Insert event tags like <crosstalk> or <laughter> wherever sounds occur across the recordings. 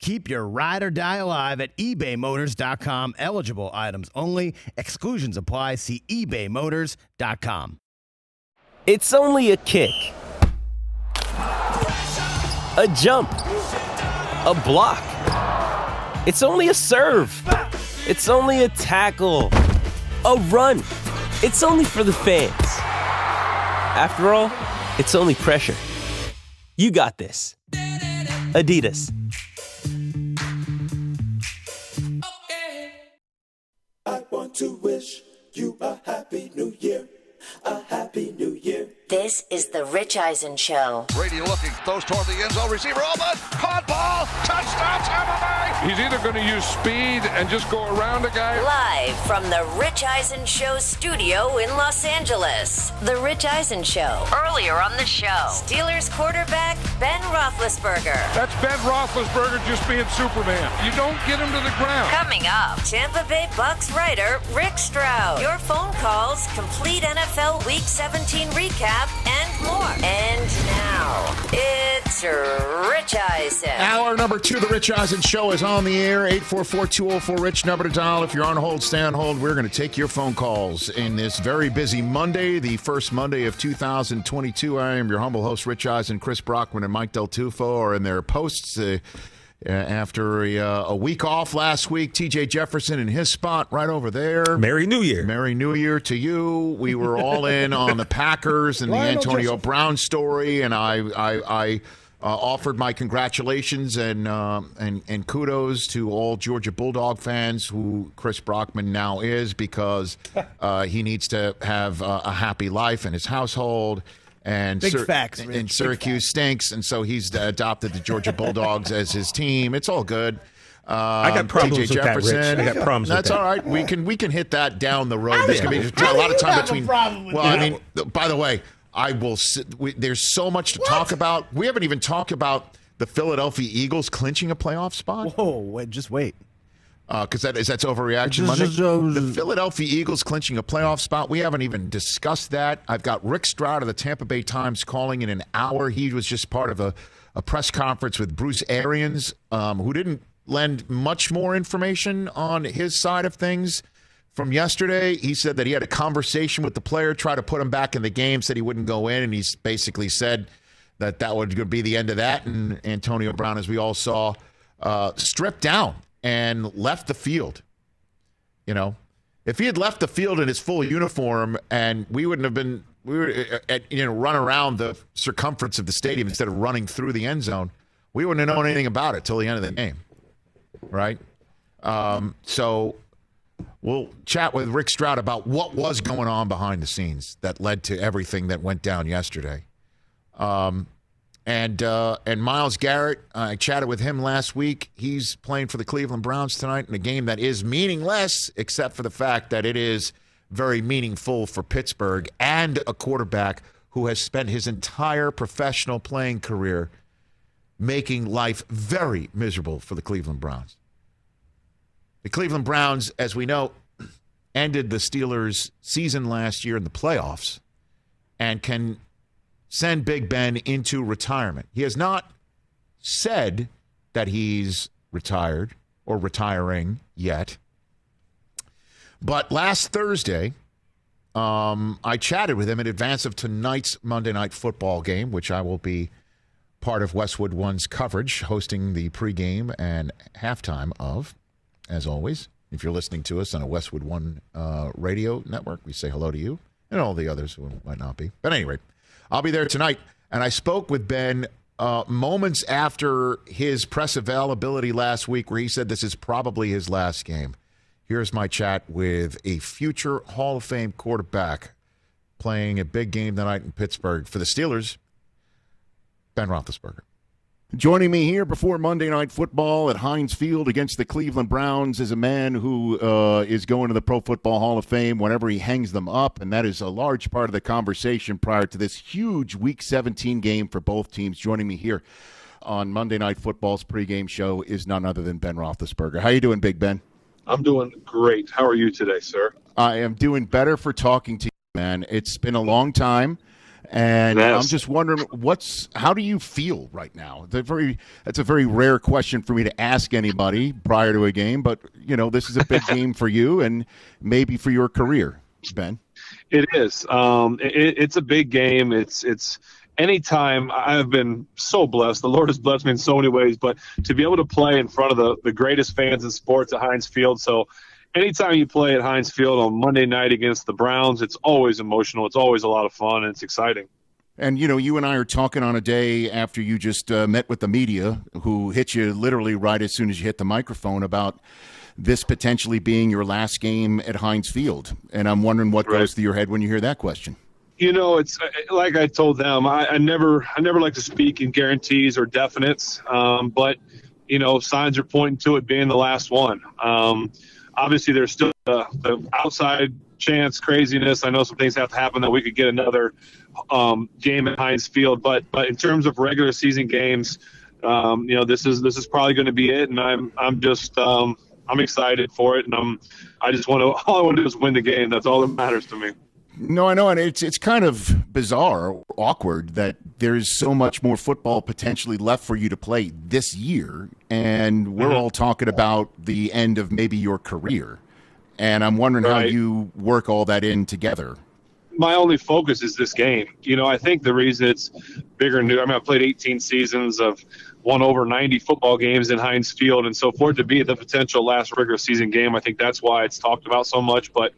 Keep your ride or die alive at ebaymotors.com. Eligible items only. Exclusions apply. See ebaymotors.com. It's only a kick, a jump, a block. It's only a serve. It's only a tackle, a run. It's only for the fans. After all, it's only pressure. You got this. Adidas. To wish you a happy new year. A happy new year. This is the Rich Eisen Show. Brady looking, throws toward the end zone. Receiver oh, open, caught ball, touchdown Tampa Bay. He's either going to use speed and just go around a guy. Live from the Rich Eisen Show studio in Los Angeles. The Rich Eisen Show. Earlier on the show, Steelers quarterback Ben Roethlisberger. That's Ben Roethlisberger just being Superman. You don't get him to the ground. Coming up, Tampa Bay Bucks writer Rick Stroud. Your phone calls, complete NFL Week 17 recap, and more. And now, it's Rich Eisen. Hour number two, the Rich Eisen Show is on the air. 844-204-RICH, number to dial. If you're on hold, stay on hold. We're going to take your phone calls in this very busy Monday, the first Monday of 2022. I am your humble host, Rich Eisen. Chris Brockman and Mike Del Tufo are in their posts. Uh, after a, uh, a week off last week, TJ Jefferson in his spot right over there. Merry New Year. Merry New Year to you. We were all in on the Packers and the Antonio Joseph. Brown story, and I I, I uh, offered my congratulations and uh, and and kudos to all Georgia Bulldog fans who Chris Brockman now is because uh, he needs to have uh, a happy life in his household. And Big facts, Rich. And Big Syracuse stinks, and so he's uh, adopted the Georgia Bulldogs as his team. It's all good. I got um, problems with that, Rich. I got problems with That's that. all right. We can we can hit that down the road. There's going to be a lot of time between. Well, I mean, by the way, I will. Sit, we, there's so much to talk about. We haven't even talked about the Philadelphia Eagles clinching a playoff spot. Whoa, wait, just wait. Because that is that's overreaction Monday. uh, the Philadelphia Eagles clinching a playoff spot. We haven't even discussed that. I've got Rick Stroud of the Tampa Bay Times calling in an hour. He was just part of a, a press conference with Bruce Arians, um, who didn't lend much more information on his side of things from yesterday. He said that he had a conversation with the player, try to put him back in the game, said he wouldn't go in, and he's basically said that that would be the end of that. And Antonio Brown, as we all saw, uh, stripped down and left the field. You know, if he had left the field in his full uniform, and we wouldn't have been, we would, uh, uh, you know, run around the circumference of the stadium instead of running through the end zone, we wouldn't have known anything about it till the end of the game, right? Um, so we'll chat with Rick Stroud about what was going on behind the scenes that led to everything that went down yesterday. Um, and uh, and Myles Garrett, I chatted with him last week. He's playing for the Cleveland Browns tonight in a game that is meaningless, except for the fact that it is very meaningful for Pittsburgh and a quarterback who has spent his entire professional playing career making life very miserable for the Cleveland Browns. The Cleveland Browns, as we know, <clears throat> ended the Steelers' season last year in the playoffs and can send Big Ben into retirement. He has not said that he's retired or retiring yet. But last Thursday, um, I chatted with him in advance of tonight's Monday Night Football game, which I will be part of Westwood One's coverage, hosting the pregame and halftime of, as always. If you're listening to us on a Westwood One uh, radio network, we say hello to you and all the others who might not be. But anyway, I'll be there tonight. And I spoke with Ben uh, moments after his press availability last week, where he said this is probably his last game. Here's my chat with a future Hall of Fame quarterback playing a big game tonight in Pittsburgh for the Steelers, Ben Roethlisberger. Joining me here before Monday Night Football at Heinz Field against the Cleveland Browns is a man who uh, is going to the Pro Football Hall of Fame whenever he hangs them up, and that is a large part of the conversation prior to this huge Week 17 game for both teams. Joining me here on Monday Night Football's pregame show is none other than Ben Roethlisberger. How you doing, Big Ben? I'm doing great. How are you today, sir? I am doing better for talking to you, man. It's been a long time. And yes. I'm just wondering, what's how do you feel right now? It's a very that's a very rare question for me to ask anybody prior to a game, but you know this is a big <laughs> game for you and maybe for your career, Ben. It is. Um, it, it's a big game. It's it's anytime I've been so blessed. The Lord has blessed me in so many ways, but to be able to play in front of the the greatest fans in sports at Heinz Field, so anytime you play at Heinz Field on Monday night against the Browns, it's always emotional. It's always a lot of fun and it's exciting. And you know, you and I are talking on a day after you just uh, met with the media, who hit you literally right as soon as you hit the microphone about this potentially being your last game at Heinz Field. And I'm wondering what right. goes through your head when you hear that question. You know, it's uh, like I told them. I, I never, I never like to speak in guarantees or definites, um, but you know, signs are pointing to it being the last one. Um, obviously there's still the, the, outside chance craziness. I know some things have to happen that we could get another um, game at Heinz Field, but but in terms of regular season games, um, you know this is this is probably going to be it, and I'm I'm just um, I'm excited for it, and I'm I just want to <laughs> all I want to do is win the game. That's all that matters to me. No, I know, and it's it's kind of bizarre, awkward that there's so much more football potentially left for you to play this year, and we're mm-hmm. all talking about the end of maybe your career, and I'm wondering right. how you work all that in together. My only focus is this game. You know, I think the reason it's bigger and new. I mean, I played 18 seasons of won over 90 football games in Heinz Field, and so for it to be the potential last regular season game, I think that's why it's talked about so much. But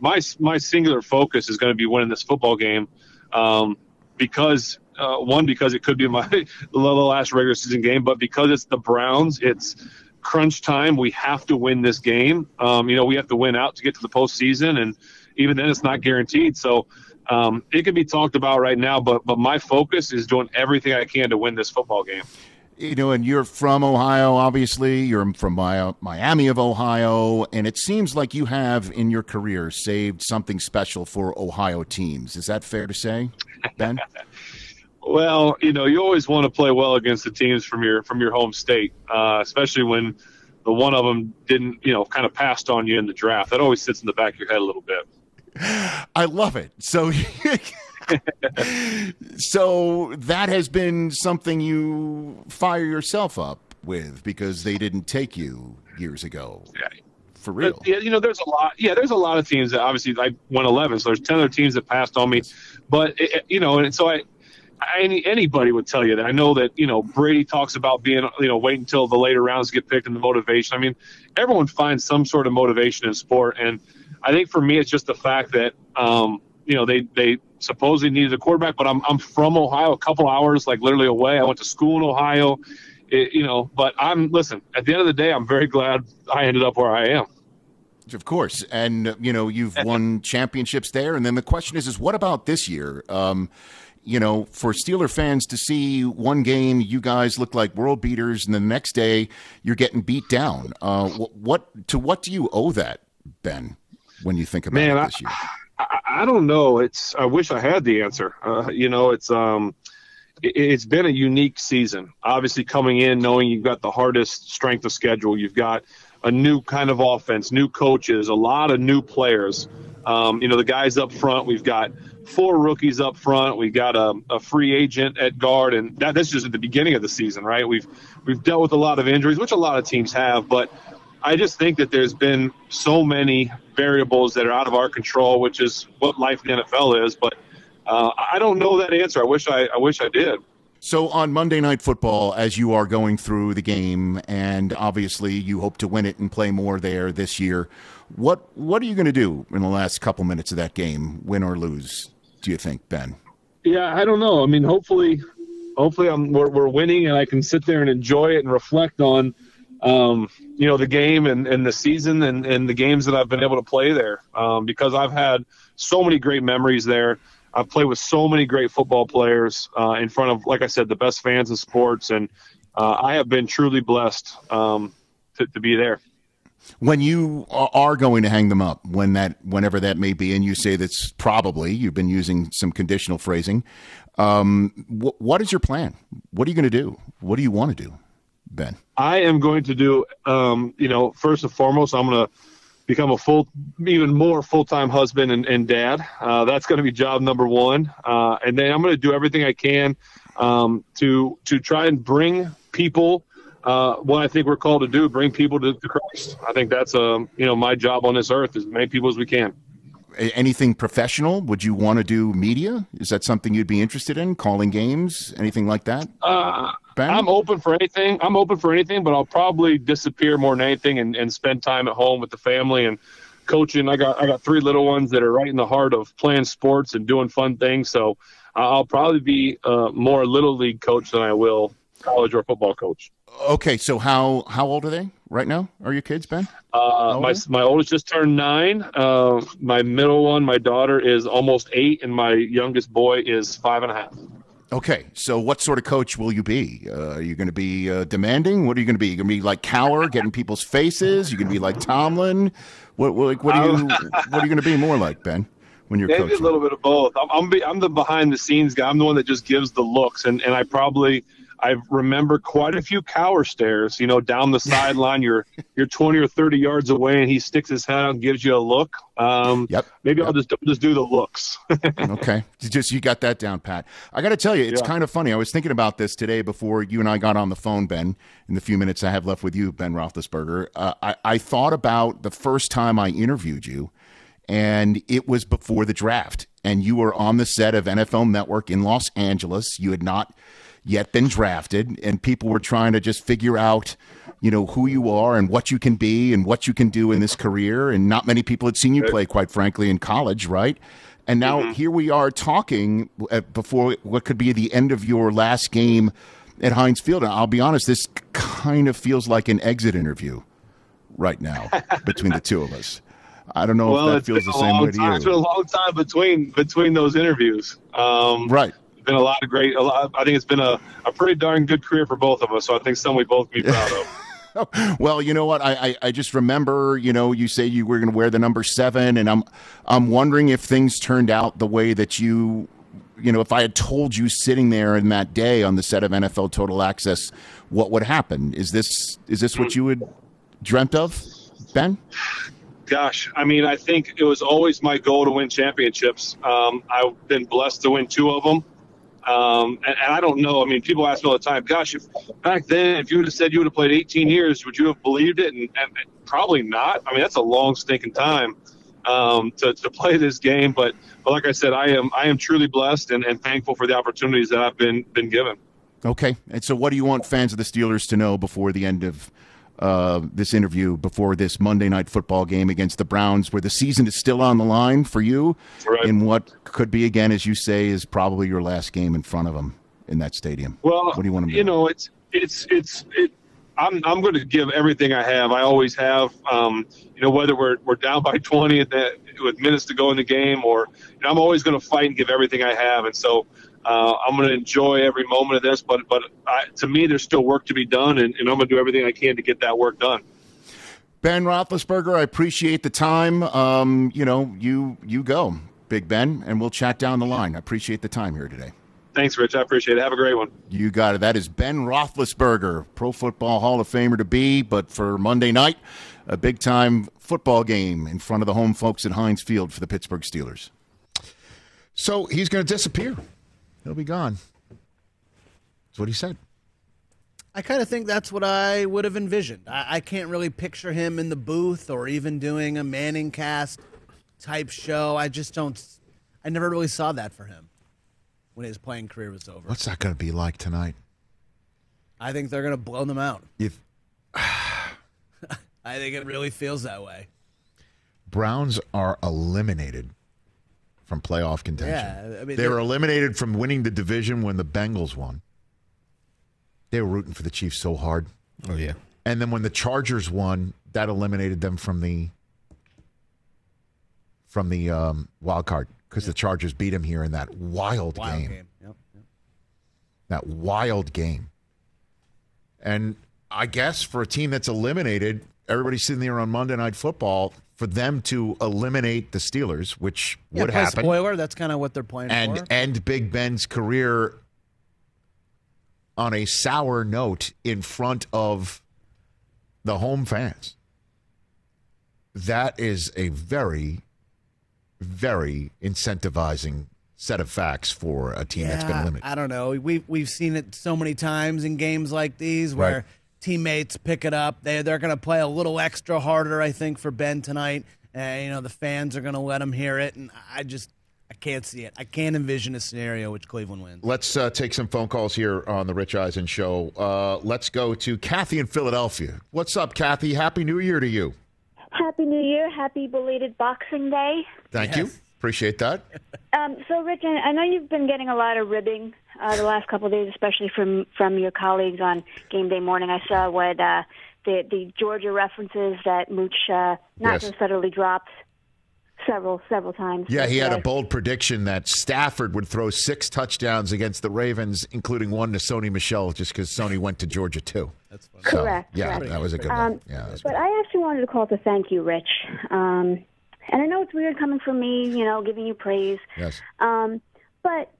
my my singular focus is going to be winning this football game um, because uh, one because it could be my <laughs> the last regular season game, but because it's the Browns, it's crunch time. We have to win this game. Um, you know, we have to win out to get to the postseason, and even then, it's not guaranteed. So. Um, it can be talked about right now, but but my focus is doing everything I can to win this football game you know, and you're from Ohio, obviously. You're from Miami of Ohio, and it seems like you have in your career saved something special for Ohio teams. Is that fair to say, Ben? <laughs> well, you know, you always want to play well against the teams from your from your home state, uh, especially when the one of them didn't, you know, kind of passed on you in the draft. That always sits in the back of your head a little bit. I love it. So. <laughs> so that has been something you fire yourself up with because they didn't take you years ago. Yeah. For real. But, yeah, you know, there's a lot. Yeah, there's a lot of teams that obviously I went 11, so there's 10 other teams that passed on me. But it, you know, and so I, any anybody would tell you that. I know that you know Brady talks about being you know wait until the later rounds get picked and the motivation. I mean, everyone finds some sort of motivation in sport, and I think for me it's just the fact that um, you know they they supposedly needed a quarterback, but I'm I'm from Ohio, a couple hours, like literally away. I went to school in Ohio, it, you know. But I'm listen. At the end of the day, I'm very glad I ended up where I am. Of course, and you know you've won championships there, and then the question is, is what about this year? Um, you know, for Steeler fans to see one game you guys look like world beaters, and the next day you're getting beat down. Uh, what, what to what do you owe that, Ben? When you think about Man, it this year. I, I, I don't know. It's I wish I had the answer. Uh, you know, it's um, it, has been a unique season. Obviously, coming in knowing you've got the hardest strength of schedule, you've got a new kind of offense, new coaches, a lot of new players. Um, you know, the guys up front, we've got four rookies up front. We've got a, a free agent at guard, and that, that's just at the beginning of the season, right? We've we've dealt with a lot of injuries, which a lot of teams have, but I just think that there's been so many variables that are out of our control, which is what life in the NFL is. But uh, I don't know that answer. I wish I, I wish I did. So on Monday Night Football, as you are going through the game, and obviously you hope to win it and play more there this year, what what are you going to do in the last couple minutes of that game, win or lose? Do you think, Ben? Yeah, I don't know. I mean, hopefully, hopefully, I'm, we're, we're winning, and I can sit there and enjoy it and reflect on um, you know, the game and, and the season and, and the games that I've been able to play there um, because I've had so many great memories there. I've played with so many great football players uh, in front of, like I said, the best fans in sports. And uh, I have been truly blessed um, to, to be there. When you are going to hang them up, when that, whenever that may be, and you say that's probably you've been using some conditional phrasing. Um, wh- what is your plan? What are you going to do? What do you want to do, Ben? I am going to do, um, you know, first and foremost, I'm going to become a full, even more full time husband and, and dad. Uh, that's going to be job number one. Uh, and then I'm going to do everything I can um, to to try and bring people uh, what I think we're called to do: bring people to, to Christ. I think that's um, you know my job on this earth as many people as we can. Anything professional? Would you want to do media? Is that something you'd be interested in? Calling games, anything like that? Uh, I'm open for anything. I'm open for anything, but I'll probably disappear more than anything and, and spend time at home with the family and coaching. I got I got three little ones that are right in the heart of playing sports and doing fun things. So I'll probably be uh, more little league coach than I will college or football coach. Okay, so how how old are they right now? Are your kids, Ben? Uh, my my oldest just turned nine. Uh, my middle one, my daughter, is almost eight, and my youngest boy is five and a half. Okay, so what sort of coach will you be? Uh, are you going to be uh, demanding? What are you going to be? You going to be like Cowher, getting people's faces? You going to be like Tomlin? What, what, what are you? <laughs> what are you going to be more like, Ben? When you're Maybe coaching? a little bit of both. I'm I'm, be, I'm the behind the scenes guy. I'm the one that just gives the looks, and and I probably I remember quite a few Cowher stares, you know, down the <laughs> sideline. You're you're 20 or 30 yards away, and he sticks his head out and gives you a look. Um, yep. Maybe yep. I'll just just do the looks. <laughs> okay, just you got that down, Pat. I got to tell you, it's Yeah. kind of funny. I was thinking about this today before you and I got on the phone, Ben. In the few minutes I have left with you, Ben Roethlisberger, uh, I, I thought about the first time I interviewed you, and it was before the draft, and you were on the set of NFL Network in Los Angeles. You had not yet been drafted, and people were trying to just figure out, you know, who you are and what you can be and what you can do in this career. And not many people had seen you play, quite frankly, in college, right? And now here we are talking uh, before what could be the end of your last game at Heinz Field. And I'll be honest, this kind of feels like an exit interview right now <laughs> between the two of us. I don't know well, if that feels the same way to you. It's been a long time between between those interviews. Um, right. Been a lot of great. A lot, I think it's been a, a pretty darn good career for both of us. So I think some we both be proud of. <laughs> well, you know what? I, I, I just remember, you know, you say you were going to wear the number seven, and I'm I'm wondering if things turned out the way that you, you know, if I had told you sitting there in that day on the set of NFL Total Access, what would happen? Is this is this what you had dreamt of, Ben? Gosh, I mean, I think it was always my goal to win championships. Um, I've been blessed to win two of them. Um, and, and I don't know. I mean, people ask me all the time, gosh, if back then, if you would have said you would have played 18 years, would you have believed it? And, and probably not. I mean, that's a long stinking time um, to, to play this game. But, but like I said, I am I am truly blessed and, and thankful for the opportunities that I've been been given. Okay. And so, what do you want fans of the Steelers to know before the end of uh, this interview, before this Monday night football game against the Browns, where the season is still on the line for you, Right. in what could be, again, as you say, is probably your last game in front of them in that stadium? Well, what do you want to you know, it's it's it's it. I'm I'm going to give everything I have. I always have. Um, you know, whether we're we're down by 20 at the, with minutes to go in the game, or you know, I'm always going to fight and give everything I have. And so uh, I'm going to enjoy every moment of this. But but I, to me, there's still work to be done, and, and I'm going to do everything I can to get that work done. Ben Roethlisberger, I appreciate the time. Um, you know, you you go, Big Ben, and we'll chat down the line. I appreciate the time here today. Thanks, Rich. I appreciate it. Have a great one. You got it. That is Ben Roethlisberger, Pro Football Hall of Famer to be, but for Monday night, a big time football game in front of the home folks at Heinz Field for the Pittsburgh Steelers. So he's going to disappear. He'll be gone. That's what he said. I kind of think that's what I would have envisioned. I, I can't really picture him in the booth or even doing a Manning cast type show. I just don't. I never really saw that for him when his playing career was over. What's that going to be like tonight? I think they're going to blow them out. If <sighs> I think it really feels that way. Browns are eliminated from playoff contention. Yeah, I mean, they were eliminated from winning the division when the Bengals won. They were rooting for the Chiefs so hard. Oh yeah. And then when the Chargers won, that eliminated them from the from the um, wild card because the Chargers beat them here in that wild, Wild game. game. Yep, yep. That wild game. And I guess for a team that's eliminated, everybody's sitting there on Monday Night Football for them to eliminate the Steelers, which Yeah, would happen, Spoiler. That's kind of what they're playing and for. end Big Ben's career on a sour note in front of the home fans. That is a very, very incentivizing set of facts for a team that's been Yeah, eliminated. I don't know. We've we've seen it so many times in games like these where Right. Teammates pick it up. They they're going to play a little extra harder, I think, for Ben tonight. And you know the fans are going to let them hear it, and I just I can't see it. I can't envision a scenario which Cleveland wins. Let's uh, take some phone calls here on the Rich Eisen show. Uh, let's go to Kathy in Philadelphia. What's up, Kathy? Happy New Year to you. Happy New Year. Happy belated Boxing Day. Thank you. Appreciate that. <laughs> Um, so, Rich, I I know you've been getting a lot of ribbing uh, the last couple of days, especially from from your colleagues on Game Day Morning. I saw what uh, the the Georgia references that Mooch uh, not Yes. just federally dropped several several times. Yeah, he had a bold prediction that Stafford would throw six touchdowns against the Ravens, including one to Sony Michel, just because Sony went to Georgia too. That's funny. Correct, yeah, correct. that was a good Um, one. Yeah, that was But I actually wanted to call to thank you, Rich. Um, and I know it's weird coming from me, you know, giving you praise. Yes. Um, but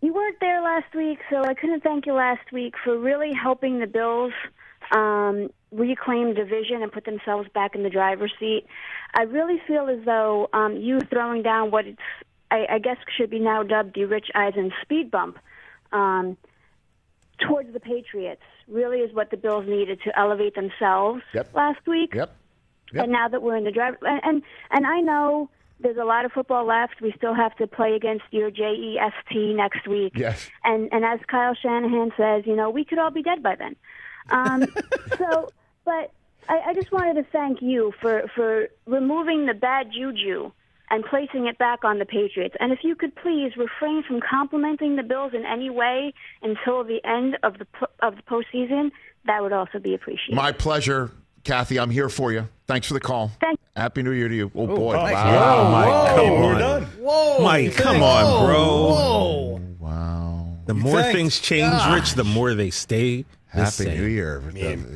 you weren't there last week, so I couldn't thank you last week for really helping the Bills um, reclaim division and put themselves back in the driver's seat. I really feel as though um, you throwing down what it's, I, I guess, should be now dubbed the Rich Eisen speed bump. Um, towards the Patriots really is what the Bills needed to elevate themselves Yep. last week. Yep. Yep. And now that we're in the drive, and, and and I know there's a lot of football left. We still have to play against your JEST next week. Yes. And and as Kyle Shanahan says, you know, we could all be dead by then. Um, <laughs> so, but I, I just wanted to thank you for for removing the bad juju and placing it back on the Patriots. And if you could please refrain from complimenting the Bills in any way until the end of the of the postseason, that would also be appreciated. My pleasure, Kathy. I'm here for you. Thanks for the call. Thank- Happy New Year to you. Oh, boy. nice. Wow. Wow, Mike, come We're on. done. Whoa, Mike, come on, bro. Whoa. Wow. The more think? things change, Rich, the more they stay the Happy same. New Year. The,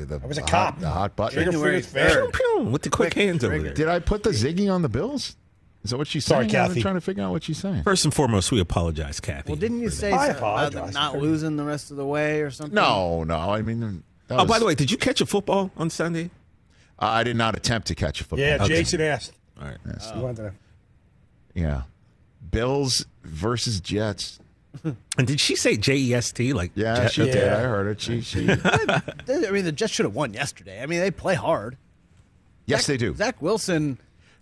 the, I was a the cop. Hot, the hot button. January Pew, third. pew, with the quick hands over there. Did I put the Ziggy on the Bills? Is that what she's Sorry, saying? I'm Kathy. trying to figure out what she's saying. First and foremost, we apologize, Kathy. Well, didn't you say that. I something about not losing the rest of the way or something? No, no. I mean, that Oh, by the way, did you catch a football on Sunday? I did not attempt to catch a football. Yeah, Okay. Jason asked. All right. He wanted to- Yeah. Bills versus Jets. <laughs> And did she say J E S T? Like, Yeah, Jet- she did. Yeah. I heard it. She, she. <laughs> I mean, the Jets should have won yesterday. I mean, they play hard. yes, they do. Zach Wilson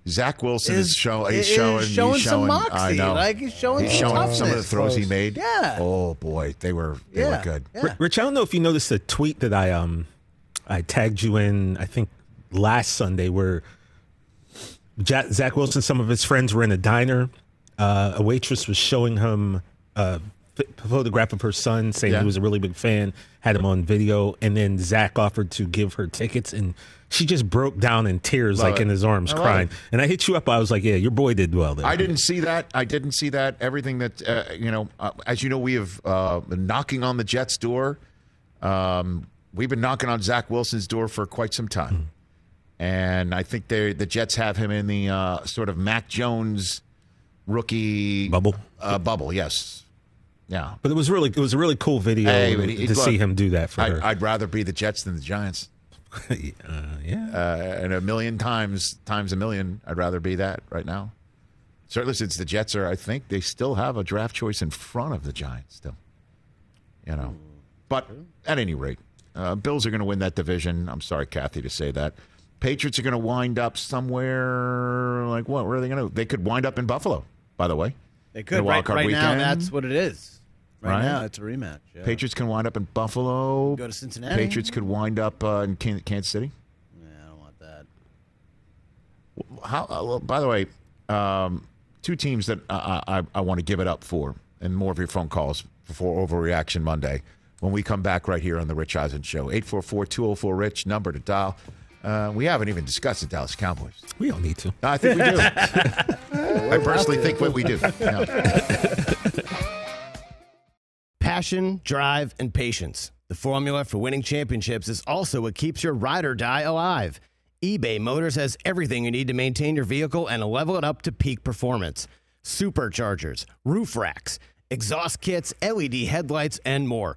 Zach Wilson is, is- show, he's is showing, showing he's some moxie. I know. Like, he's showing he's some showing some of the toughness. throws he made. Yeah. Oh boy, they were they yeah, were good. Yeah. Rich, I don't know if you noticed the tweet that I um I tagged you in. I think last Sunday where Ja- Zach Wilson, some of his friends were in a diner. Uh, a waitress was showing him a f- photograph of her son, saying Yeah. he was a really big fan. Had him on video, and then Zach offered to give her tickets, and she just broke down in tears, Love like it. in his arms, I crying. And I hit you up. I was like, "Yeah, your boy did well there." I didn't see that. I didn't see that. Everything that uh, you know, uh, as you know, we have uh, been knocking on the Jets' door. Um, we've been knocking on Zach Wilson's door for quite some time, and I think they the Jets have him in the uh, sort of Mac Jones rookie Bubble. Uh, bubble, yes, yeah. But it was really, it was a really cool video Hey, but he- to look, see him do that for I'd, her. I'd rather be the Jets than the Giants. <laughs> uh, yeah. Uh, and a million times, times a million, I'd rather be that right now. Certainly, since the Jets are, I think they still have a draft choice in front of the Giants. Still, you know. But at any rate, uh, Bills are going to win that division. I'm sorry, Kathy, to say that. Patriots are going to wind up somewhere like what? Where are they going to? They could wind up in Buffalo. By the way, They could right, right now. weekend. That's what it is. Right, Right? now, it's a rematch. Yeah. Patriots can wind up in Buffalo. Go to Cincinnati. Patriots could wind up uh, in Kansas City. Yeah, I don't want that. How? Uh, well, by the way, um, two teams that I, I, I want to give it up for, and more of your phone calls before Overreaction Monday. When we come back right here on the Rich Eisen Show, 844-204-RICH, number to dial. Uh, we haven't even discussed the Dallas Cowboys. we don't need to. I think we do. <laughs> I personally think what we do. <laughs> Yeah. Passion, drive, and patience. The formula for winning championships is also what keeps your ride or die alive. eBay Motors has everything you need to maintain your vehicle and level it up to peak performance superchargers, roof racks, exhaust kits, LED headlights, and more.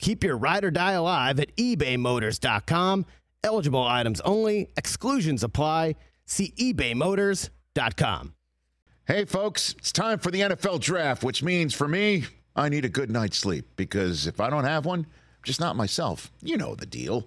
Keep your ride or die alive at ebaymotors.com. Eligible items only, exclusions apply. See ebaymotors.com. Hey, folks, it's time for the NFL draft, which means for me, I need a good night's sleep because if I don't have one, I'm just not myself. You know the deal.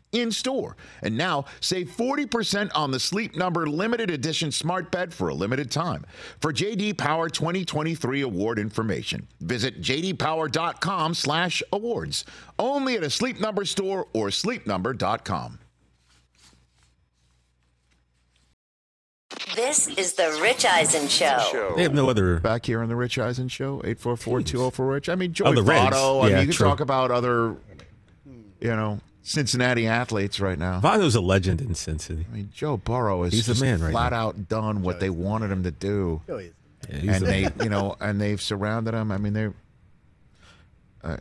in store. And now save 40% on the Sleep Number limited edition smart bed for a limited time. For JD Power 2023 award information, visit jdpower.com/awards. Only at a Sleep Number store or sleepnumber.com. This is the Rich Eisen Show. They have no other. Back here on the Rich Eisen Show, 844-204-RICH. I mean, Joey Oh, the Reds. Votto. I Yeah, mean, you can true. talk about other, you know, Cincinnati athletes right now. Votto's a legend in Cincinnati. I mean, Joe Burrow is He's the just man right flat now. out done what they wanted him to do, Yeah, he's and the- they, you know, and they've surrounded him. I mean, they're uh,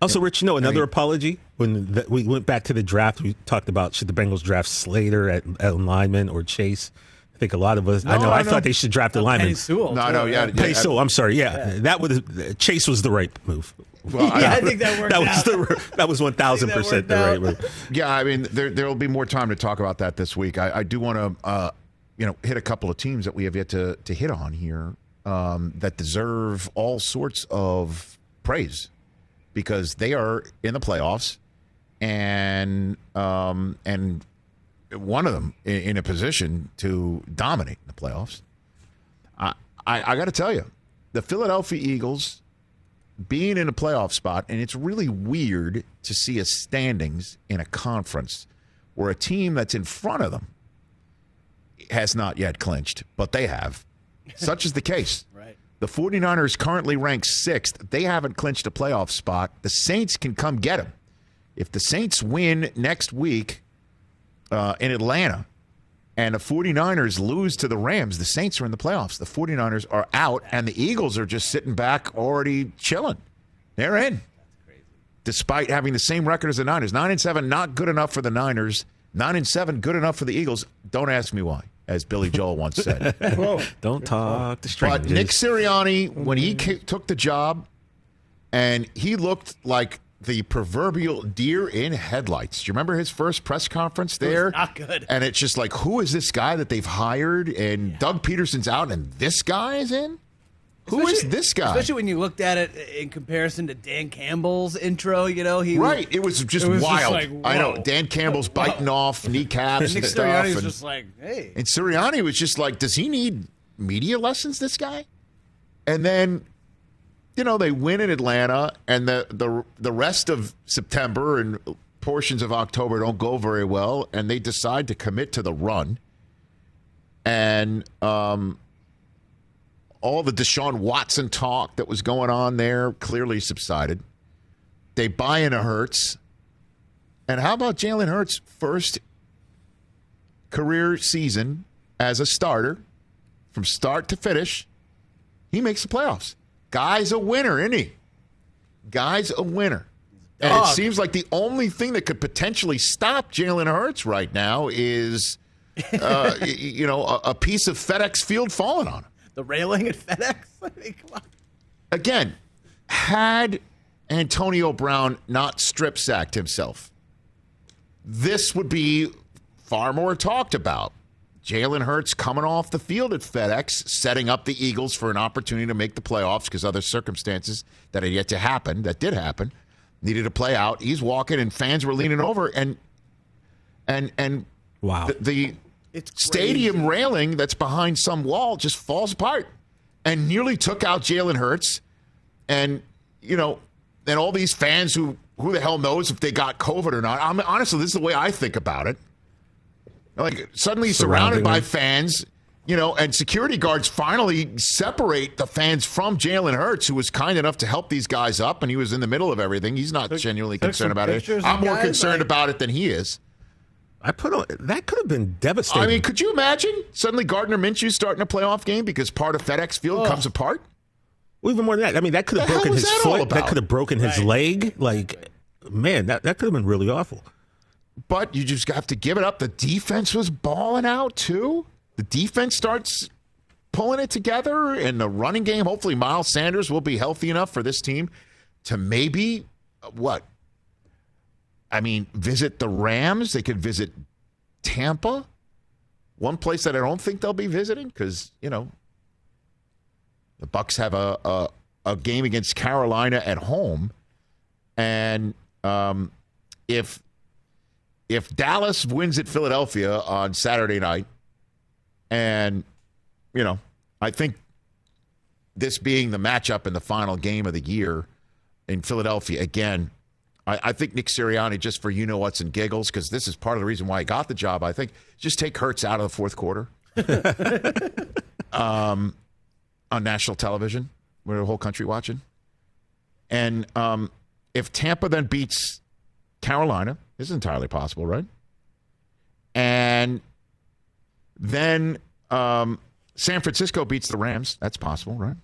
Also, Rich, you know, another mean- apology when the, we went back to the draft. We talked about should the Bengals draft Slater at, at lineman or Chase. I think a lot of us. I know. I I, know. thought they should draft a lineman. Penei Sewell. no, no, yeah, Penei yeah, Sewell, I'm sorry. Yeah, that was Chase was the right move. Well, Yeah, I think that <laughs> worked that was out. the <laughs> that was one thousand percent the worked right out. move. Yeah, I mean, there there will be more time to talk about that this week. I, I do want to, uh, you know, hit a couple of teams that we have yet to to hit on here um, that deserve all sorts of praise because they are in the playoffs and um, and one of them in, in a position to dominate the playoffs. I I, I got to tell you, the Philadelphia Eagles being in a playoff spot, and it's really weird to see a standings in a conference where a team that's in front of them has not yet clinched, but they have. <laughs> Such is the case. Right. The 49ers currently ranked sixth. They haven't clinched a playoff spot. The Saints can come get them. If the Saints win next week uh, in Atlanta and the 49ers lose to the Rams, the Saints are in the playoffs. The 49ers are out, and the Eagles are just sitting back already chilling. They're in. Despite having the same record as the Niners. Nine and seven, not good enough for the Niners. Nine and seven, good enough for the Eagles. Don't ask me why, as Billy Joel once said. <laughs> Don't talk to strangers. But Nick Sirianni, when he ca- took the job, and he looked like the proverbial deer in headlights. Do you remember his first press conference there? not good. And it's just like, who is this guy that they've hired? And Doug Pederson's out, and this guy is in. Who is Especially- this guy? Especially when you looked at it in comparison to Dan Campbell's intro, you know, he Right, it was just It was just wild. like, I know. Dan Campbell's biting off <laughs> kneecaps and stuff. Sirianni was and- just like, hey, And Sirianni was just like, does he need media lessons, this guy? And then, you know, they win in Atlanta, and the, the, the rest of September and portions of October don't go very well, and they decide to commit to the run. And um, all the Deshaun Watson talk that was going on there clearly subsided. They buy into Hurts. And how about Jalen Hurts' first career season as a starter from start to finish? He makes the playoffs. Guy's a winner, isn't he? Guy's a winner. And it seems like the only thing that could potentially stop Jalen Hurts right now is, uh, <laughs> you know, a, a piece of FedEx Field falling on him the railing at FedEx. <laughs> I mean, come on. again, had Antonio Brown not strip sacked himself, this would be far more talked about. Jalen Hurts coming off the field at FedEx, setting up the Eagles for an opportunity to make the playoffs because other circumstances that had yet to happen, that did happen, needed to play out. He's walking, and fans were leaning over, and and and wow, the, the stadium railing that's behind some wall just falls apart, and nearly took out Jalen Hurts, and you know, and all these fans who who the hell knows if they got COVID or not. I'm honestly, this is the way I think about it. Like suddenly surrounded Surrounding by him. fans, you know, and security guards finally separate the fans from Jalen Hurts, who was kind enough to help these guys up, and he was in the middle of everything. He's not genuinely took concerned about it. I'm more guys, concerned like- about it than he is. I put on that could have been devastating. I mean, could you imagine suddenly Gardner Minshew starting a playoff game because part of FedEx Field comes apart? Well, even more than that, I mean, that could have The broken his that foot. That could have broken his leg. Like, man, that, that could have been really awful. But you just have to give it up. The defense was balling out too. The defense starts pulling it together, and the running game. Hopefully, Miles Sanders will be healthy enough for this team to maybe uh, what? I mean, visit the Rams. They could visit Tampa. One place that I don't think they'll be visiting because you know the Bucks have a, a a game against Carolina at home, and um, if if Dallas wins at Philadelphia on Saturday night, and you know, I think this being the matchup in the final game of the year in Philadelphia again. I, I think Nick Sirianni, just for you know what's and giggles, because this is part of the reason why he got the job. I think just take Hurts out of the fourth quarter <laughs> um, on national television, where the whole country watching. And um, if Tampa then beats Carolina, this is entirely possible, right? And then um, San Francisco beats the Rams. That's possible, right?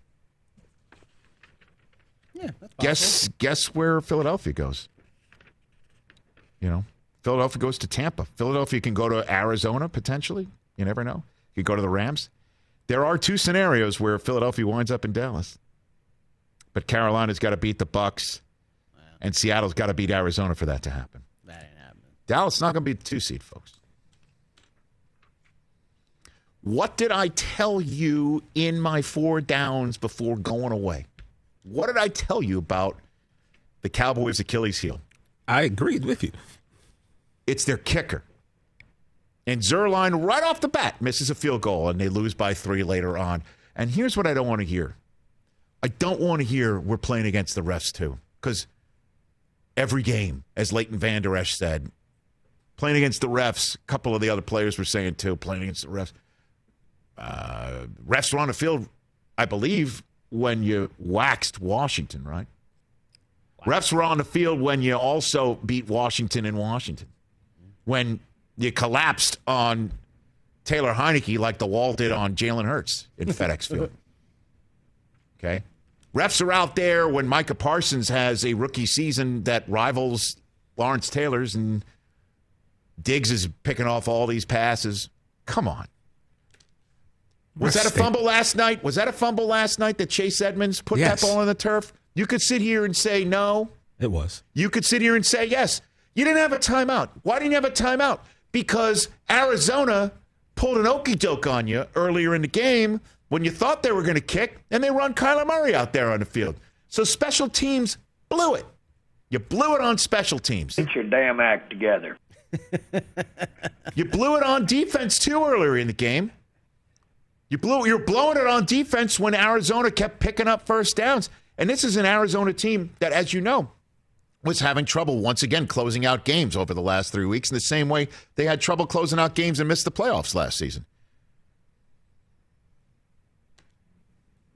Yeah, that's Guess guess where Philadelphia goes. You know, Philadelphia goes to Tampa. Philadelphia can go to Arizona potentially. You never know. You go to the Rams. There are two scenarios where Philadelphia winds up in Dallas, but Carolina's got to beat the Bucks, and Seattle's got to beat Arizona for that to happen. That ain't happening. Dallas is not going to be the two seed, folks. What did I tell you in my four downs before going away? What did I tell you about the Cowboys' Achilles heel? I agreed with you. It's their kicker. And Zuerlein, right off the bat, misses a field goal, and they lose by three later on. And here's what I don't want to hear I don't want to hear we're playing against the refs, too. Because every game, as Leighton Vander Esch said, playing against the refs, a couple of the other players were saying, too, playing against the refs. Uh, refs were on the field, I believe, when you waxed Washington, right? Refs were on the field when you also beat Washington in Washington. When you collapsed on Taylor Heinicke like the wall did on Jalen Hurts in <laughs> FedEx Field. Okay. Refs are out there when Micah Parsons has a rookie season that rivals Lawrence Taylor's and Diggs is picking off all these passes. Come on. Was that a fumble last night? Was that a fumble last night that Chase Edmonds put Yes. that ball on the turf? You could sit here and say no. It was. You could sit here and say yes. You didn't have a timeout. Why didn't you have a timeout? Because Arizona pulled an okey doke on you earlier in the game when you thought they were going to kick, and they run Kyler Murray out there on the field. So special teams blew it. You blew it on special teams. Get your damn act together. You blew it on defense too earlier in the game. You blew you're blowing it on defense when Arizona kept picking up first downs. And this is an Arizona team that, as you know, was having trouble once again closing out games over the last three weeks in the same way they had trouble closing out games and missed the playoffs last season.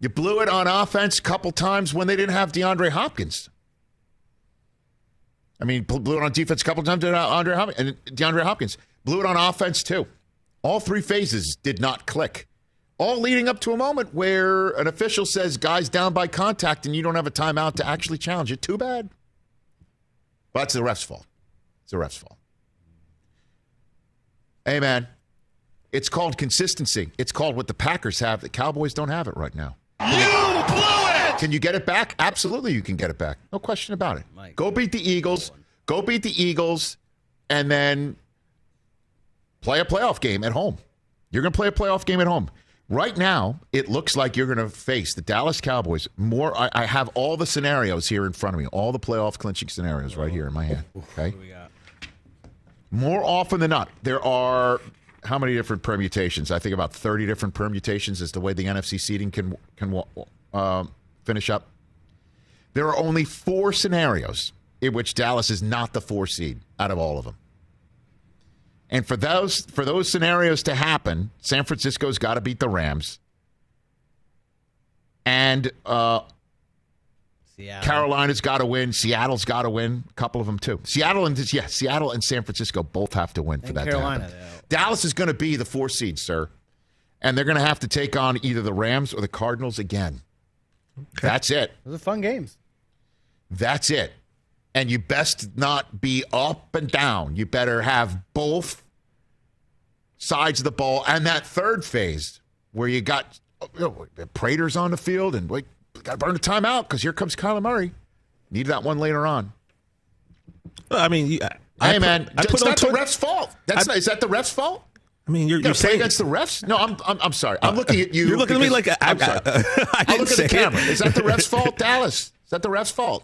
You blew it on offense a couple times when they didn't have DeAndre Hopkins. I mean, blew it on defense a couple times. Did uh, Andre Hopkins and DeAndre Hopkins blew it on offense too. All three phases did not click. All leading up to a moment where an official says, "Guys down by contact," and you don't have a timeout to actually challenge it. Too bad. But it's the ref's fault. It's the ref's fault. Hey man, it's called consistency. It's called what the Packers have. The Cowboys don't have it right now. You blew it! Can you get it back? Absolutely, you can get it back. No question about it. Go beat the Eagles. Go beat the Eagles, and then play a playoff game at home. You're going to play a playoff game at home. Right now, it looks like you're going to face the Dallas Cowboys. More, I, I have all the scenarios here in front of me, all the playoff clinching scenarios right here in my hand. Okay. More often than not, there are how many different permutations? I think about 30 different permutations is the way the NFC seeding can can um, finish up. There are only four scenarios in which Dallas is not the four seed out of all of them. And for those for those scenarios to happen, San Francisco's got to beat the Rams. And uh, Seattle. Carolina's got to win. Seattle's got to win. A couple of them too. Seattle and yeah, Seattle and San Francisco both have to win for that Carolina, to happen. Dallas is going to be the four seed, sir, and they're going to have to take on either the Rams or the Cardinals again. That's it. Those are fun games. That's it. And you best not be up and down. You better have both sides of the ball and that third phase where you got oh, oh, you know, Prater's on the field and wait, got to burn the timeout because here comes Kyler Murray. Need that one later on. I mean, you, I, hey put- man, I it's put on not the ref's fault. That's I- not, is that the ref's fault? I mean, you're, You saying against the refs? No, I'm I'm, I'm sorry. I'm uh, looking at you. You're looking at me like <laughs> I- I'm sorry. I- I I look at the camera. Is that the ref's <laughs> fault, Dallas? Is that the ref's fault?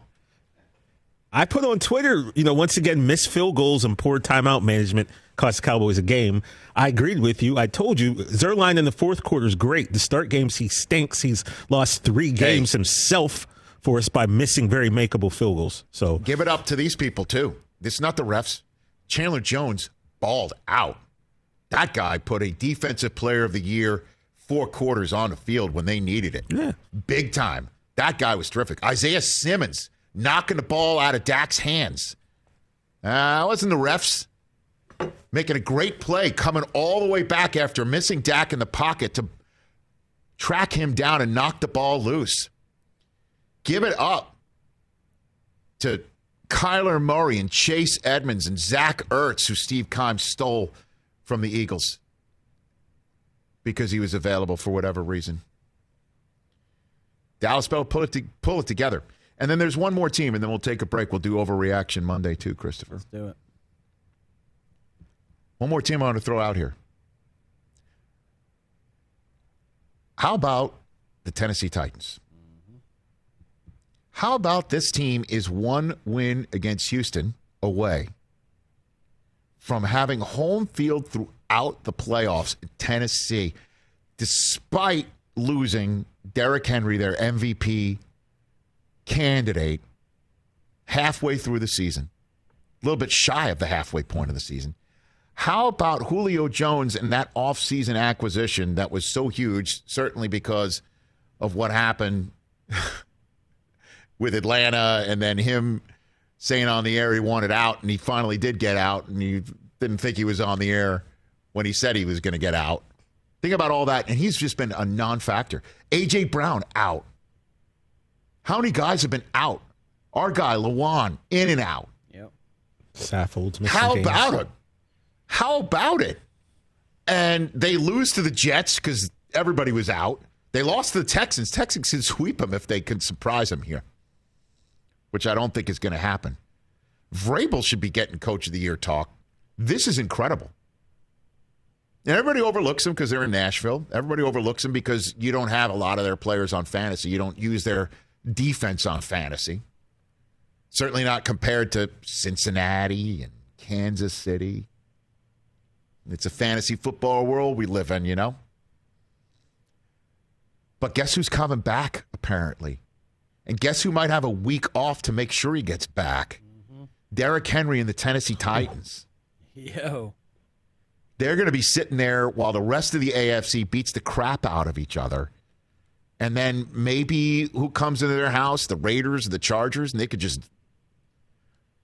I put on Twitter, you know, once again, missed field goals and poor timeout management cost the Cowboys a game. I agreed with you. I told you Zuerlein in the fourth quarter is great. The start games, he stinks. He's lost three games himself for us by missing very makeable field goals. So Give it up to these people too. It's not the refs. Chandler Jones balled out. That guy put a defensive player of the year four quarters on the field when they needed it. Yeah. Big time. That guy was terrific. Isaiah Simmons knocking the ball out of Dak's hands. Uh, wasn't the refs. Making a great play, coming all the way back after missing Dak in the pocket to track him down and knock the ball loose. Give it up to Kyler Murray and Chase Edmonds and Zach Ertz, who Steve Keim stole from the Eagles because he was available for whatever reason. Dallas Bell pull it to, pull it together. And then there's one more team, and then we'll take a break. We'll do overreaction Monday too, Christopher. Let's do it. One more team I want to throw out here. How about the Tennessee Titans? How about this team is one win against Houston away from having home field throughout the playoffs in Tennessee, despite losing Derrick Henry, their MVP candidate, halfway through the season, a little bit shy of the halfway point of the season. How about Julio Jones and that offseason acquisition that was so huge, certainly because of what happened <laughs> with Atlanta and then him saying on the air he wanted out and he finally did get out and you didn't think he was on the air when he said he was going to get out. Think about all that and he's just been a non-factor. AJ Brown out. How many guys have been out? Our guy Lewan in and out. Yep. Saffold's missing How games. about it? How about it? And they lose to the Jets because everybody was out. They lost to the Texans. Texans can sweep them if they can surprise them here, which I don't think is going to happen. Vrabel should be getting Coach of the Year talk. This is incredible. And everybody overlooks them because they're in Nashville. Everybody overlooks them because you don't have a lot of their players on fantasy. You don't use their defense on fantasy. Certainly not compared to Cincinnati and Kansas City. It's a fantasy football world we live in, you know? But guess who's coming back, apparently? And guess who might have a week off to make sure he gets back? Mm-hmm. Derrick Henry and the Tennessee Titans. <laughs> Yo. They're going to be sitting there while the rest of the AFC beats the crap out of each other. And then maybe who comes into their house? The Raiders, the Chargers, and they could just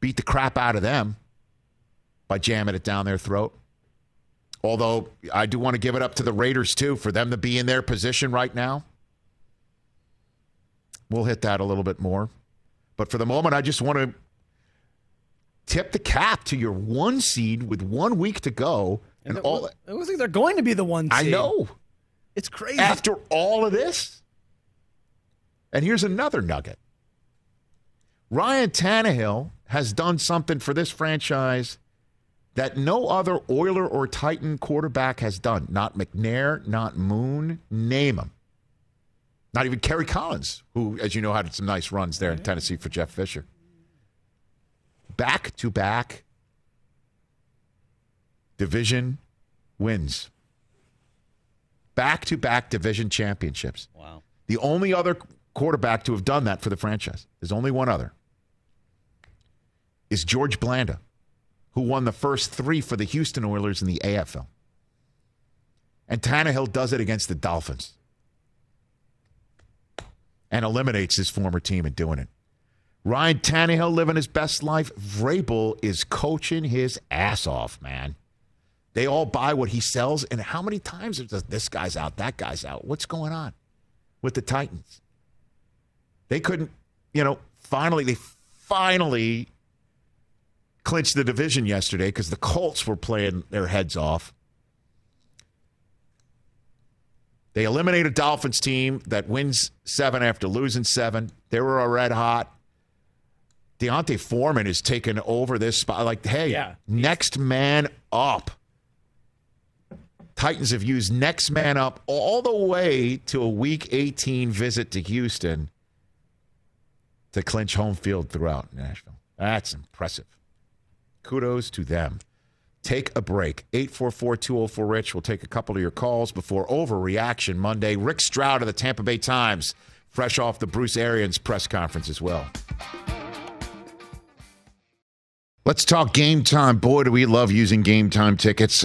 beat the crap out of them by jamming it down their throat. Although I do want to give it up to the Raiders too for them to be in their position right now. We'll hit that a little bit more. But for the moment, I just want to tip the cap to your one seed with one week to go. And, it, all it looks like they're going to be the one I seed. know. It's crazy. After all of this, And here's another nugget Ryan Tannehill has done something for this franchise that no other Oiler or Titan quarterback has done. Not McNair, not Moon, name them. Not even Kerry Collins, who, as you know, had some nice runs there in Tennessee for Jeff Fisher. Back to back division wins. Back to back division championships. Wow. The only other quarterback to have done that for the franchise, there's only one other, is George Blanda, who won the first three for the Houston Oilers in the AFL. And Tannehill does it against the Dolphins and eliminates his former team in doing it. Ryan Tannehill living his best life. Vrabel is coaching his ass off, man. They all buy what he sells. And how many times is this guy's out, that guy's out? What's going on with the Titans? They couldn't, you know, finally, they finally clinched the division yesterday because the Colts were playing their heads off. They eliminate a Dolphins team that wins seven after losing seven. They were a red hot. D'Onta Foreman is taking over this spot. Like, hey, Yeah. next man up. Titans have used next man up all the way to a week 18 visit to Houston to clinch home field throughout Nashville. That's impressive. Kudos to them. Take a break. 844 204 Rich. We'll take a couple of your calls before Overreaction Monday. Rick Stroud of the Tampa Bay Times, fresh off the Bruce Arians press conference as well. Let's talk game time. Boy, do we love using game time tickets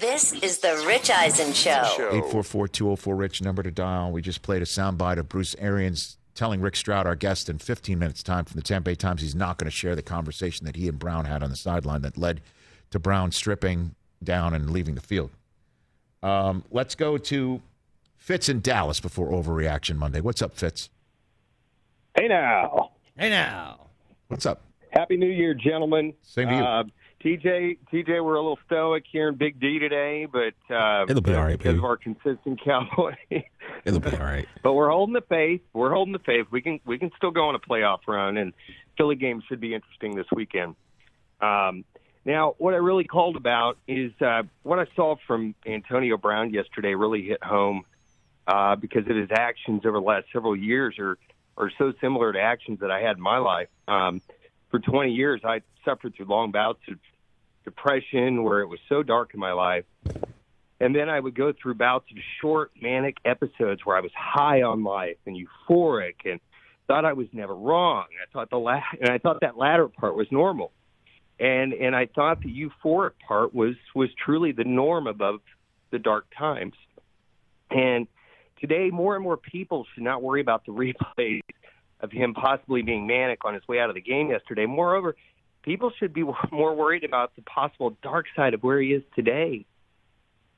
This is the Rich Eisen Show. 844 204 Rich, number to dial. We just played a soundbite of Bruce Arians telling Rick Stroud, our guest, in 15 minutes' time from the Tampa Bay Times, he's not going to share the conversation that he and Brown had on the sideline that led to Brown stripping down and leaving the field. Um, let's go to Fitz in Dallas before overreaction Monday. What's up, Fitz? Hey now. Hey now. What's up? Happy New Year, gentlemen. Same to you. Uh, TJ, TJ, we're a little stoic here in Big D today, but uh, It'll be all right, because baby. of our consistent <laughs> cowboy. It'll be all right. but we're holding the faith. We're holding the faith. We can we can still go on a playoff run, and Philly game should be interesting this weekend. Um, now, what I really called about is uh, what I saw from Antonio Brown yesterday. Really hit home uh, because of his actions over the last several years are are so similar to actions that I had in my life. Um, for 20 years, I suffered through long bouts of depression where it was so dark in my life. And then I would go through bouts of short manic episodes where I was high on life and euphoric and thought I was never wrong. I thought the la- and I thought that latter part was normal. And and I thought the euphoric part was was truly the norm above the dark times. And today more and more people should not worry about the <laughs> replays of him possibly being manic on his way out of the game yesterday. Moreover, people should be <laughs> more worried about the possible dark side of where he is today.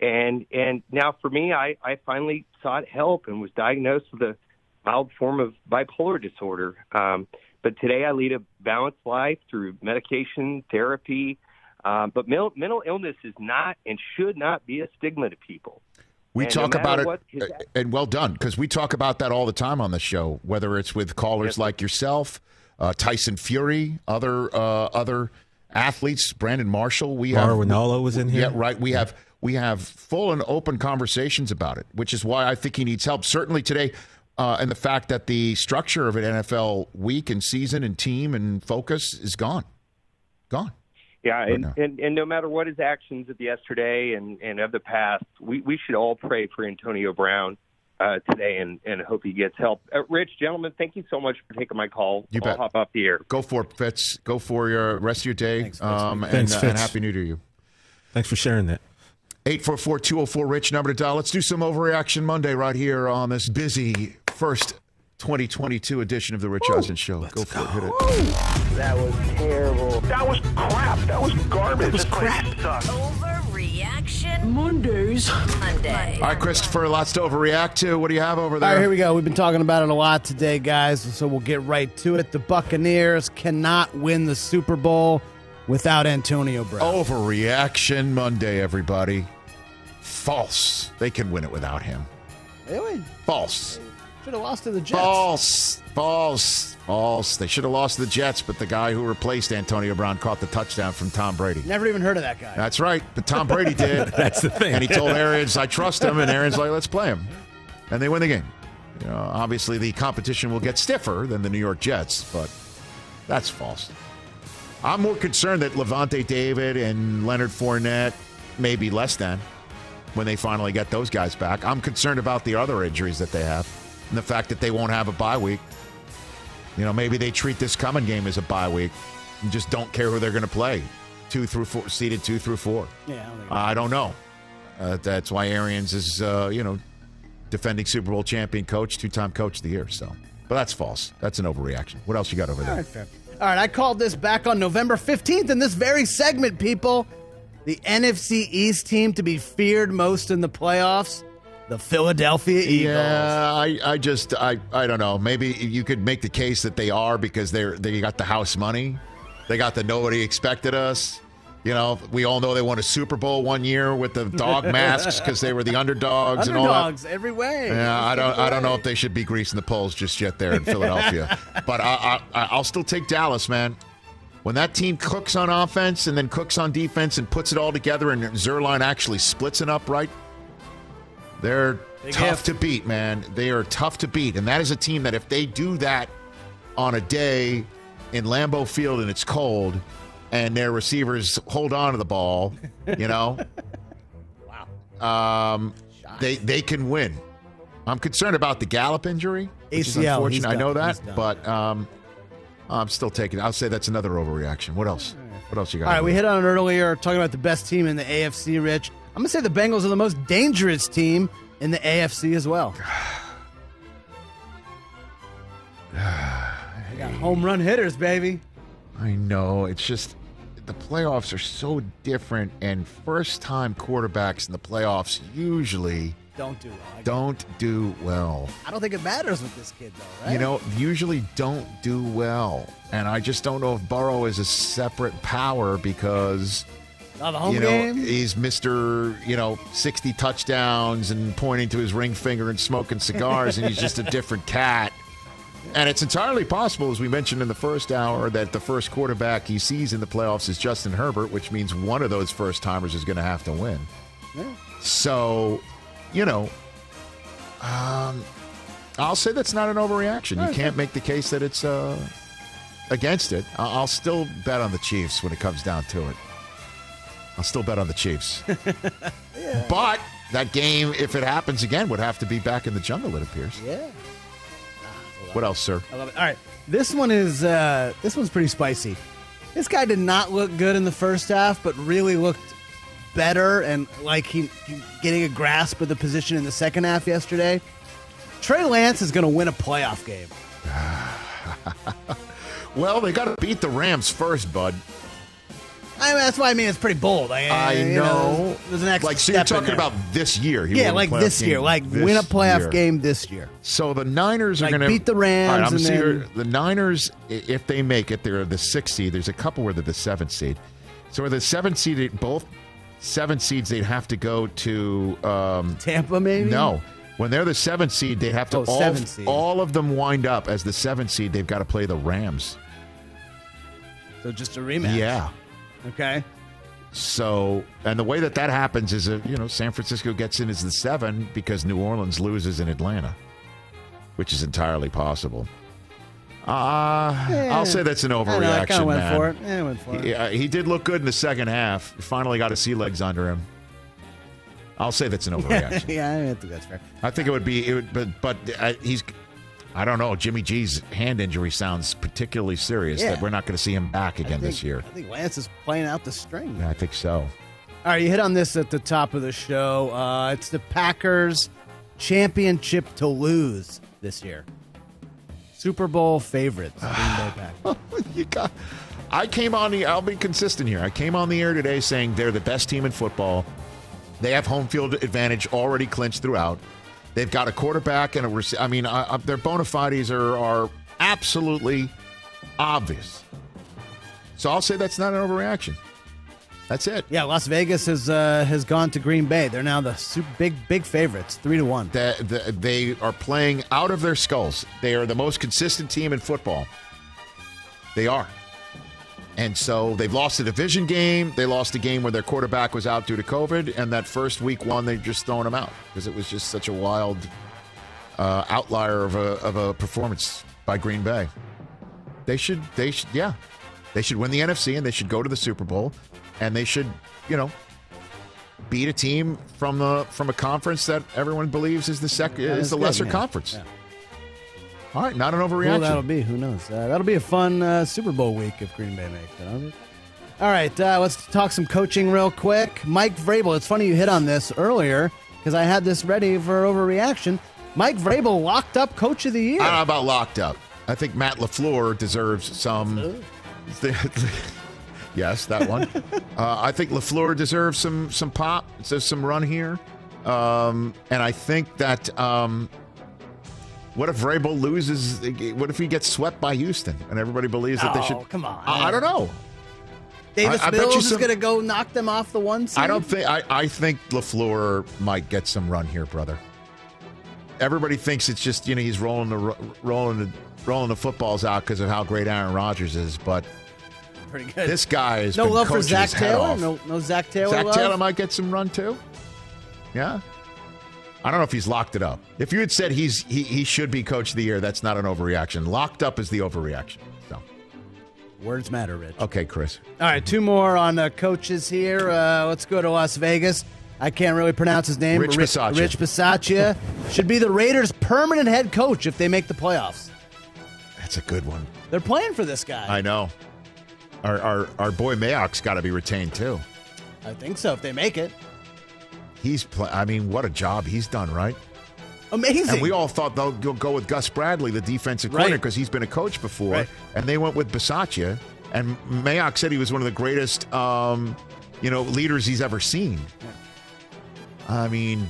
And and now for me, I I finally sought help and was diagnosed with a mild form of bipolar disorder. Um, But today I lead a balanced life through medication, therapy. Um, but mental, mental illness is not and should not be a stigma to people. We And talk matter about it, his- uh, and well done, because we talk about that all the time on the show. Whether it's with callers like yourself, uh, Tyson Fury, other uh, other athletes, Brandon Marshall. We have Mauro Ranallo was in here. Yeah, right. We have we have full and open conversations about it, which is why I think he needs help. Certainly today, uh, and the fact that the structure of an NFL week and season and team and focus is gone, gone. Yeah, and, now. and and no matter what his actions of yesterday and and of the past, we we should all pray for Antonio Brown uh, today and and hope he gets help. Uh, Rich, gentlemen, thank you so much for taking my call. You I'll bet. hop off the air. Go for it, Fitz. Go for your rest of your day. um, and, Thanks, uh, and Fitz. happy New Year to you. Thanks for sharing that. 844 204 Rich, number to dial. Let's do some overreaction Monday right here on this busy first 2022 edition of the Rich Eisen Show. Go for it. Hit it. That was terrible. That was crap. That was garbage. That was crap. Overreaction Mondays. Monday. All right, Christopher, lots to overreact to. What do you have over there? right, here we go. We've been talking about it a lot today, guys, so we'll get right to it. The Buccaneers cannot win the Super Bowl without Antonio Brown. Overreaction Monday, everybody. False. They can win it without him. Really? False. Should have lost to the Jets. False. False. False. They should have lost to the Jets, but the guy who replaced Antonio Brown caught the touchdown from Tom Brady. Never even heard of that guy. That's right. But Tom Brady <laughs> did. That's the thing. And he told Arians, I trust him. And Arians like, let's play him. And they win the game. You know, obviously, the competition will get stiffer than the New York Jets, but that's false. I'm more concerned that Lavonte David and Leonard Fournette may be less than when they finally get those guys back. I'm concerned about the other injuries that they have and the fact that they won't have a bye week. You know, maybe they treat this coming game as a bye week and just don't care who they're going to play. Two through four, seeded two through four. Yeah, I don't think I don't know. Uh, that's why Arians is, uh, you know, defending Super Bowl champion coach, two-time coach of the year. So, but that's false. That's an overreaction. What else you got over there? right, fair. All right, I called this back on November 15th in this very segment, people. The NFC East team to be feared most in the playoffs, the Philadelphia Eagles. Yeah, I, I just, I, I don't know. Maybe you could make the case that they are because they're they got the house money, they got the nobody expected us. You know, we all know they won a Super Bowl one year with the dog <laughs> masks because they were the underdogs, and all that. Underdogs every way. Yeah, I don't. I don't know if they should be greasing the poles just yet there in Philadelphia, <laughs> but I, I, I'll still take Dallas, man. When that team cooks on offense and then cooks on defense and puts it all together, and Zuerlein actually splits it up right, they're Big tough if. to beat, man. They are tough to beat, and that is a team that if they do that on a day in Lambeau Field and it's cold, and their receivers hold on to the ball, you know, <laughs> um, they they can win. I'm concerned about the Gallup injury, is ACL, unfortunate. I know that, but um, I'm still taking. it. I'll say that's another overreaction. What else? What else you got? All right, we hit on it earlier, talking about the best team in the AFC, Rich. I'm going to say the Bengals are the most dangerous team in the AFC as well. <sighs> They got home run hitters, baby. I know. It's just the playoffs are so different, and first-time quarterbacks in the playoffs usually Don't do well. I, don't do well. I don't think it matters with this kid, though, right? You know, usually don't do well. And I just don't know if Burrow is a separate power because Oh, the home you know, game? he's Mr. You know, 60 touchdowns and pointing to his ring finger and smoking cigars, and he's just a different cat. And it's entirely possible, as we mentioned in the first hour, that the first quarterback he sees in the playoffs is Justin Herbert, which means one of those first timers is going to have to win. Yeah. So, you know, um, I'll say that's not an overreaction. You can't make the case that it's uh, against it. I'll still bet on the Chiefs when it comes down to it. I'll still bet on the Chiefs. <laughs> But that game, if it happens again, would have to be back in the jungle, it appears. Yeah. What else, sir? I love it. All right, this one is uh, this one's pretty spicy. This guy did not look good in the first half, but really looked better and like he, he getting a grasp of the position in the second half yesterday. Trey Lance is going to win a playoff game. <laughs> Well, they got to beat the Rams first, bud. I mean, that's why I mean it's pretty bold. I, I you know. There's an extra like, so you're step in talking there. about this year. He yeah, won a like playoff this game year, like this win a playoff year. game this year. So the Niners are Like, going to beat the Rams I'm and then- the Niners, i- if they make it, they're the sixth seed. There's a couple where they're the seventh seed. So, are the seventh seed, both seven seeds, they'd have to go to um, Tampa, maybe. No, when they're the seventh seed, they have to Oh, all, seventh seed. all of them wind up as the seventh seed. They've got to play the Rams. So just a rematch. Yeah. Okay. So, and the way that that happens is, that, you know, San Francisco gets in as the seven because New Orleans loses in Atlanta, which is entirely possible. Uh, I'll say that's an I I overreaction, went man. for it. Yeah, I went for it. He, uh, he did look good in the second half. He finally got his sea legs under him. I'll say that's an <laughs> overreaction. yeah, I think that's fair. I think it would be, it would, but but uh, he's, I don't know. Jimmy G's hand injury sounds particularly serious. Yeah. That we're not going to see him back again I this year. I think Lance is playing out the string. Yeah, I think so. All right, you hit on this at the top of the show. Uh, it's the Packers championship to lose this year. Super Bowl favorites. Green Bay <sighs> Packers. <laughs> you got. I came on the. I'll be consistent here. I came on the air today saying they're the best team in football. They have home field advantage already clinched throughout. They've got a quarterback and a. rec- I mean, I, I, their bona fides are are absolutely obvious. So I'll say that's not an overreaction. That's it. Yeah, Las Vegas has uh, has gone to Green Bay. They're now the super big big favorites, three to one. The, the, they are playing out of their skulls. They are the most consistent team in football. They are. And so they've lost a division game. They lost a game where their quarterback was out due to COVID. And that first week one, they're just thrown him out because it was just such a wild uh, outlier of a, of a performance by Green Bay. They should, they should, yeah. They should win the NFC and they should go to the Super Bowl. And they should, you know, beat a team from the from a conference that everyone believes is the sec Yeah, is the good, lesser man. conference. Yeah. All right, not an overreaction. that'll be? Who knows? Uh, that'll be a fun uh, Super Bowl week if Green Bay makes it. huh? All right, uh, let's talk some coaching real quick. Mike Vrabel. It's funny you hit on this earlier because I had this ready for overreaction. Mike Vrabel locked up Coach of the Year. I don't know about locked up. I think Matt Lafleur deserves some. <laughs> yes, that one. <laughs> uh, I think Lafleur deserves some some pop. Deserves some run here. Um, and I think that. Um, what if Vrabel loses? What if he gets swept by Houston and everybody believes that they Oh, should? come on. I, I don't know. Davis I- I Mills is some- going to go knock them off the one seed. I don't think I, I think Lafleur might get some run here, brother. Everybody thinks it's just you know he's rolling the rolling the rolling the footballs out because of how great Aaron Rodgers is, but Pretty good. this guy is no love for Zac Taylor. off. No, no Zac Taylor. Zac love? Taylor might get some run too. Yeah, I don't know if he's locked it up. If you had said he's he, he should be coach of the year, that's not an overreaction. Locked up is the overreaction. So Words matter, Rich. okay, Chris. All right, two more on uh, coaches here. Uh, let's go to Las Vegas. I can't really pronounce his name. Rich Ri- Bisaccia. Rich Bisaccia should be the Raiders' permanent head coach if they make the playoffs. That's a good one. They're playing for this guy. I know. Our our, our boy Mayock's got to be retained too. I think so. If they make it, He's play. I mean, what a job he's done, right? amazing. And we all thought they'll go- with Gus Bradley, the defensive Right. coordinator, because he's been a coach before. Right. And they went with Bisaccia. And Mayock said he was one of the greatest, um, you know, leaders he's ever seen. I mean,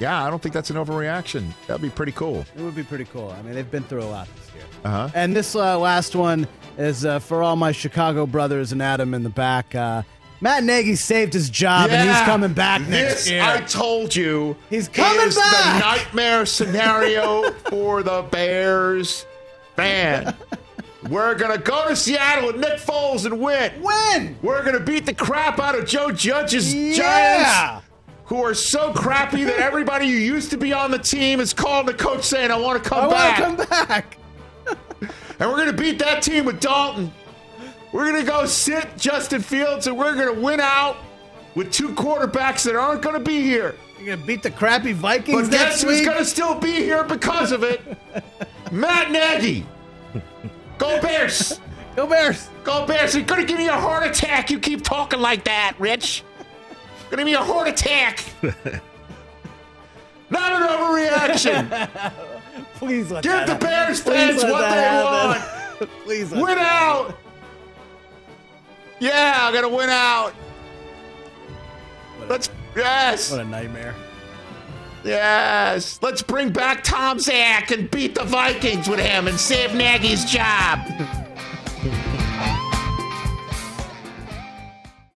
yeah, I don't think that's an overreaction. That'd be pretty cool. it would be pretty cool. I mean, they've been through a lot this year. Uh huh. And this uh, last one is uh, for all my Chicago brothers and Adam in the back. Uh, Matt Nagy saved his job, and he's coming back next this, year. I told you. He's coming is back. the nightmare scenario <laughs> for the Bears fan. We're going to go to Seattle with Nick Foles and win. Win! We're going to beat the crap out of Joe Judge's Yeah. Giants, who are so crappy that everybody who used to be on the team is calling the coach saying, I want to come I come want to come back. And we're going to beat that team with Dalton. We're going to go sit Justin Fields and we're going to win out with two quarterbacks that aren't going to be here. You're gonna beat the crappy Vikings But next who's going to still be here because of it? <laughs> Matt Nagy. Go Bears. Go Bears. Go Bears. You're going to give me a heart attack. You keep talking like that, Rich. Going to give me a heart attack. <laughs> Not an overreaction. <laughs> Please let Give the. Bears fans what they happen. want. Please let Win out. Yeah, I'm gonna win out. Let's yes. What a nightmare. Yes. Let's bring back Tom Zach and beat the Vikings with him and save Nagy's job.